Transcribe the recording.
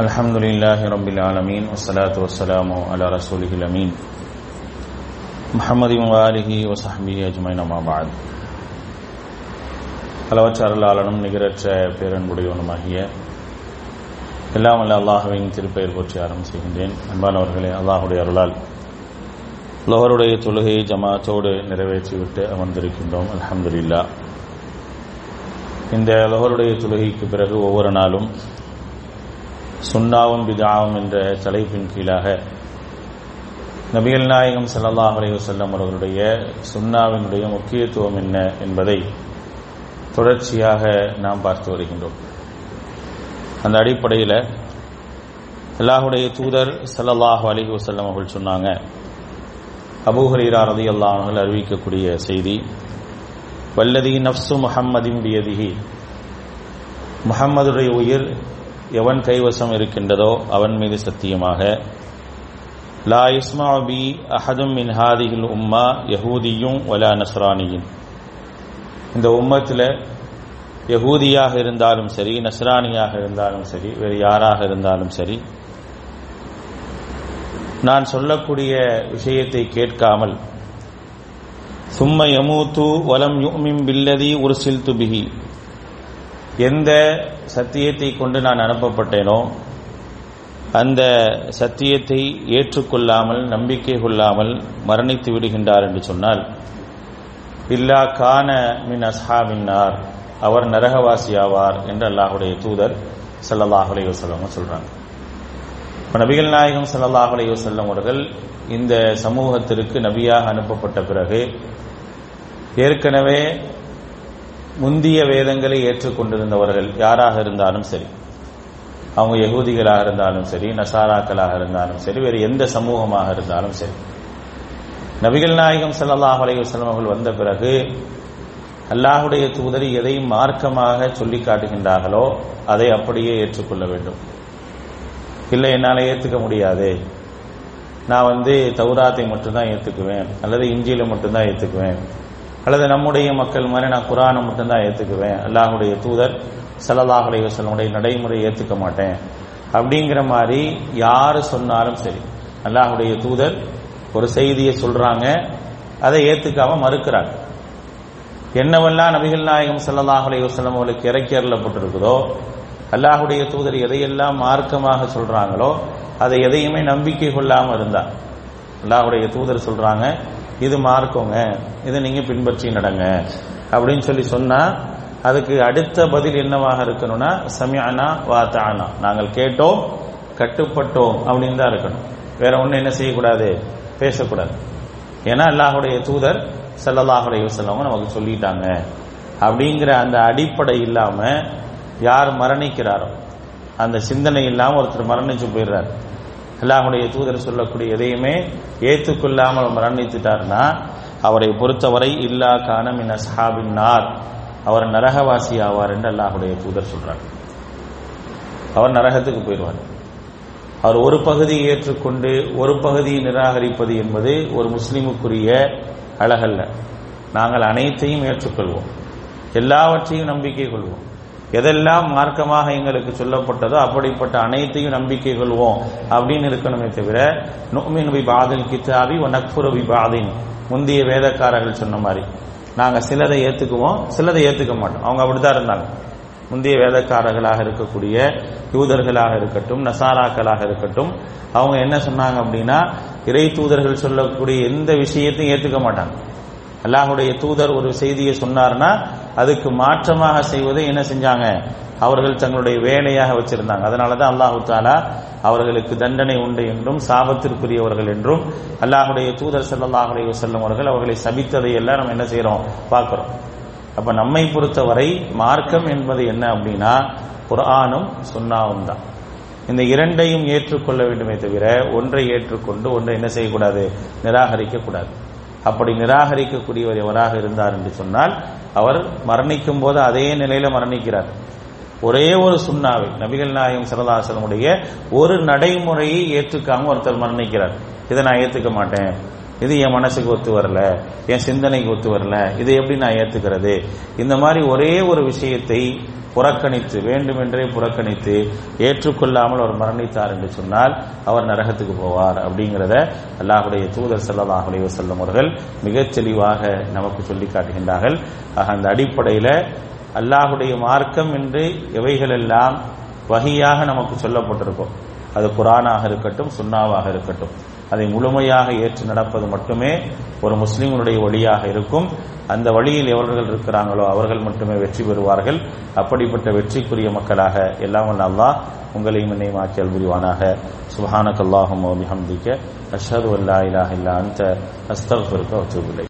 الحمد لله رب العالمين والصلاة والسلام على رسوله الأمين محمد وآله وصحبه أجمعين ما بعد அளவற்ற அருளாளனும் நிகரற்ற பேரன்புடையவனுமாகிய எல்லாம் அல்ல அல்லாஹுவின் திருப்பெயர் போற்றி ஆரம்பம் செய்கின்றேன் அன்பானவர்களே அல்லாஹுடைய அருளால் லோகருடைய தொழுகையை ஜமாத்தோடு நிறைவேற்றிவிட்டு அமர்ந்திருக்கின்றோம் அல்ஹம்துலில்லா இந்த லோகருடைய தொழுகைக்கு பிறகு ஒவ்வொரு நாளும் சுண்ணாவும் பிதாவும் என்ற தலைப்பின் கீழாக நபிகள் நாயகம் ஸல்லல்லாஹு அலைய செல்லம் அவர்களுடைய சுன்னாவினுடைய முக்கியத்துவம் என்ன என்பதை தொடர்ச்சியாக நாம் பார்த்து வருகின்றோம். அந்த அடிப்படையில் அல்லாஹுடைய தூதர் ஸல்லல்லாஹு அலிஹி வசல்லம் அவர்கள் சொன்னாங்க. அபூ ஹுரைரா அல்லாஹர்கள் அறிவிக்கக்கூடிய செய்தி வல்லதி நஃப்சு முஹம்மதின் பியதிகி முஹம்மதுடைய உயிர் எவன் கைவசம் இருக்கின்றதோ அவன் மீது சத்தியமாக. லா இஸ்மா பி அஹதும் மின் ஹாதிகில் உம்மா யஹூதியும் வலா நஸ்ரானியின் இந்த உம்மத்தில் யகூதியாக இருந்தாலும் சரி நஸ்ரானியாக இருந்தாலும் சரி வேறு யாராக இருந்தாலும் சரி நான் சொல்லக்கூடிய விஷயத்தை கேட்காமல் சும்ம யமூத்து வலம் யுமிம் பில்லதி உருசில் துபிகி எந்த சத்தியத்தை கொண்டு நான் அனுப்பப்பட்டேனோ அந்த சத்தியத்தை ஏற்றுக்கொள்ளாமல் நம்பிக்கை கொள்ளாமல் மரணித்து விடுகின்றார் என்று சொன்னால் இல்லா கான மின் அஸ்ஹாபின்னார் அவர் நரகவாசி ஆவார் என்று அல்லாஹுடைய தூதர் சல்லல்லாஹ் அலைஹி சொல்றாங்க. இப்ப நபிகள் நாயகம் சல்லல்லாஹ் அலைஹி அவர்கள் இந்த சமூகத்திற்கு நபியாக அனுப்பப்பட்ட பிறகு ஏற்கனவே முந்திய வேதங்களை ஏற்றுக்கொண்டிருந்தவர்கள் யாராக இருந்தாலும் சரி அவங்க யகுதிகளாக இருந்தாலும் சரி நசாராக்களாக இருந்தாலும் சரி வேறு எந்த சமூகமாக இருந்தாலும் சரி. நபிகள் நாயகம் சல்லாஹ் அலைவசல்லம் அவர்கள் வந்த பிறகு அல்லாஹுடைய தூதர் எதை மார்க்கமாக சொல்லி காட்டுகின்றார்களோ அதை அப்படியே ஏற்றுக்கொள்ள வேண்டும். இல்லை என்னால் ஏற்றுக்க முடியாது. நான் வந்து தௌராத்தை மட்டும்தான் ஏற்றுக்குவேன் அல்லது இஞ்சியில மட்டும்தான் ஏற்றுக்குவேன் அல்லது நம்முடைய மக்கள் மாதிரி நான் குரானை மட்டும்தான் ஏற்றுக்குவேன் அல்லாஹுடைய தூதர் சல்லல்லாஹ் அலைவசல்லுடைய நடைமுறை ஏற்றுக்க மாட்டேன். அப்படிங்கிற மாதிரி யாரு சொன்னாலும் சரி அல்லாஹுடைய தூதர் ஒரு செய்தியை சொல்றாங்க அதை ஏத்துக்காம மறுக்கிறாங்க. என்னவெல்லாம் நபிகள் நாயகம் சல்லல்லாஹ் அலைவசல்லம் அவர்களுக்கு இறக்கேறப்பட்டிருக்குதோ அல்லாஹுடைய தூதர் எதையெல்லாம் மார்க்கமாக சொல்றாங்களோ அதை எதையுமே நம்பிக்கை கொள்ளாமல் இருந்தார் அல்லாஹுடைய தூதர் சொல்றாங்க இது மார்க்கோங்க. இதை நீங்க பின்பற்றி நடங்க. அப்படின்னு சொல்லி சொன்னா அதுக்கு அடுத்த பதில் என்னவாக இருக்கணும்னா சமியானா வாத்தானா நாங்கள் கேட்டோம் கட்டுப்பட்டோம் அப்படின்னு தான் இருக்கணும். வேற ஒன்றும் என்ன செய்யக்கூடாது? பேசக்கூடாது. ஏன்னா அல்லாஹுடைய தூதர் செல்லல்லாஹுடைய செல்லவங்க நமக்கு சொல்லிட்டாங்க. அப்படிங்கிற அந்த அடிப்படை இல்லாம யார் மரணிக்கிறாரோ அந்த சிந்தனை இல்லாமல் ஒருத்தர் மரணிச்சு போயிடுறாரு. அல்லாஹுடைய தூதர் சொல்லக்கூடிய எதையுமே ஏற்றுக்கொள்ளாமல் மரணித்துட்டார்னா அவரை பொறுத்தவரை இல்லா கானமின் அஸ்ஹாபின் நார். அவர் நரகவாசி ஆவார் என்று அல்லாஹுடைய தூதர் சொல்றார். அவர் நரகத்துக்கு போயிடுவார். அவர் ஒரு பகுதியை ஏற்றுக்கொண்டு ஒரு பகுதியை நிராகரிப்பது என்பது ஒரு முஸ்லீமுக்குரிய அழகல்ல. நாங்கள் அனைத்தையும் ஏற்றுக்கொள்வோம். எல்லாவற்றையும் நம்பிக்கை கொள்வோம். எதெல்லாம் மார்க்கமாக எங்களுக்கு சொல்லப்பட்டதோ அப்படிப்பட்ட அனைத்தையும் நம்பிக்கை கொள்வோம். அப்படின்னு இருக்கணுமே தவிர நோமின் பி பாதில் கித்தாபி நக்புர பி பாதின். முந்தைய வேதக்காரர்கள் சொன்ன மாதிரி. நாங்கள் சிலதை ஏற்றுக்குவோம் சிலதை ஏற்றுக்க மாட்டோம். அவங்க அப்படித்தான் இருந்தாங்க. முந்தைய வேதக்காரர்களாக இருக்கக்கூடிய யூதர்களாக இருக்கட்டும் நசாராக்களாக இருக்கட்டும் அவங்க என்ன சொன்னாங்க அப்படின்னா இறை தூதர்கள் சொல்லக்கூடிய எந்த விஷயத்தையும் ஏற்றுக்க மாட்டாங்க. அல்லாஹுடைய தூதர் ஒரு செய்தியை சொன்னார்னா அதுக்கு மாற்றமாக செய்வதை என்ன செஞ்சாங்க? அவர்கள் தங்களுடைய வேலையாக வச்சிருந்தாங்க. அதனாலதான் அல்லாஹு தாலா அவர்களுக்கு தண்டனை உண்டு என்றும் சாபத்திற்குரியவர்கள் என்றும் அல்லாஹுடைய தூதர் சல்லாஹ் செல்லும் அவர்கள் அவர்களை சபித்ததை எல்லாம் நம்ம என்ன செய்யறோம் பார்க்கிறோம். அப்ப நம்மை பொறுத்தவரை மார்க்கம் என்பது என்ன அப்படின்னா குரானும் சுண்ணாவும் தான். இந்த இரண்டையும் ஏற்றுக்கொள்ள வேண்டுமே தவிர ஒன்றை ஏற்றுக்கொண்டு ஒன்றை என்ன செய்யக்கூடாது? நிராகரிக்க கூடாது அப்படி நிராகரிக்கக்கூடியவர் எவராக இருந்தார் என்று சொன்னால் அவர் மரணிக்கும் போது அதே நிலையில மரணிக்கிறார். ஒரே ஒரு சுண்ணாவை நபிகள் நாயகம் சரதாசனுடைய ஒரு நடைமுறையை ஏற்றுக்காம ஒருத்தர் மரணிக்கிறார். இதை நான் ஏற்றுக்க மாட்டேன். இது என் மனசுக்கு ஒத்து வரல என் சிந்தனைக்கு ஒத்து வரல இதை எப்படி நான் ஏத்துக்கிறது? இந்த மாதிரி ஒரே ஒரு விஷயத்தை புறக்கணித்து வேண்டுமென்றே புறக்கணித்து ஏற்றுக்கொள்ளாமல் அவர் மரணித்தார் என்று சொன்னால் அவர் நரகத்துக்கு போவார் அப்படிங்கிறத அல்லாஹுடைய தூதர் ஸல்லல்லாஹு செல்லும் அவர்கள் மிகச் தெளிவாக நமக்கு சொல்லி காட்டுகின்றார்கள். அந்த அடிப்படையில் அல்லாஹுடைய மார்க்கம் என்று எவைகளெல்லாம் வகையாக நமக்கு சொல்லப்பட்டிருக்கும் அது குரானாக இருக்கட்டும் சுண்ணாவாக இருக்கட்டும் அதை முழுமையாக ஏற்று நடப்பது மட்டுமே ஒரு முஸ்லீம்களுடைய வழியாக இருக்கும். அந்த வழியில் எவர்கள் இருக்கிறாங்களோ அவர்கள் மட்டுமே வெற்றி பெறுவார்கள். அப்படிப்பட்ட வெற்றிக்குரிய மக்களாக எல்லாம் நல்லா உங்களையும் என்னையும் ஆக்கியல் புரிவானாக சுபஹானக் அல்லாஹும் பிஹம்திக அஷ்ஹது அல்லா இலாஹ இல்லா அந்த அஸ்தக்ஃபிருக்க வ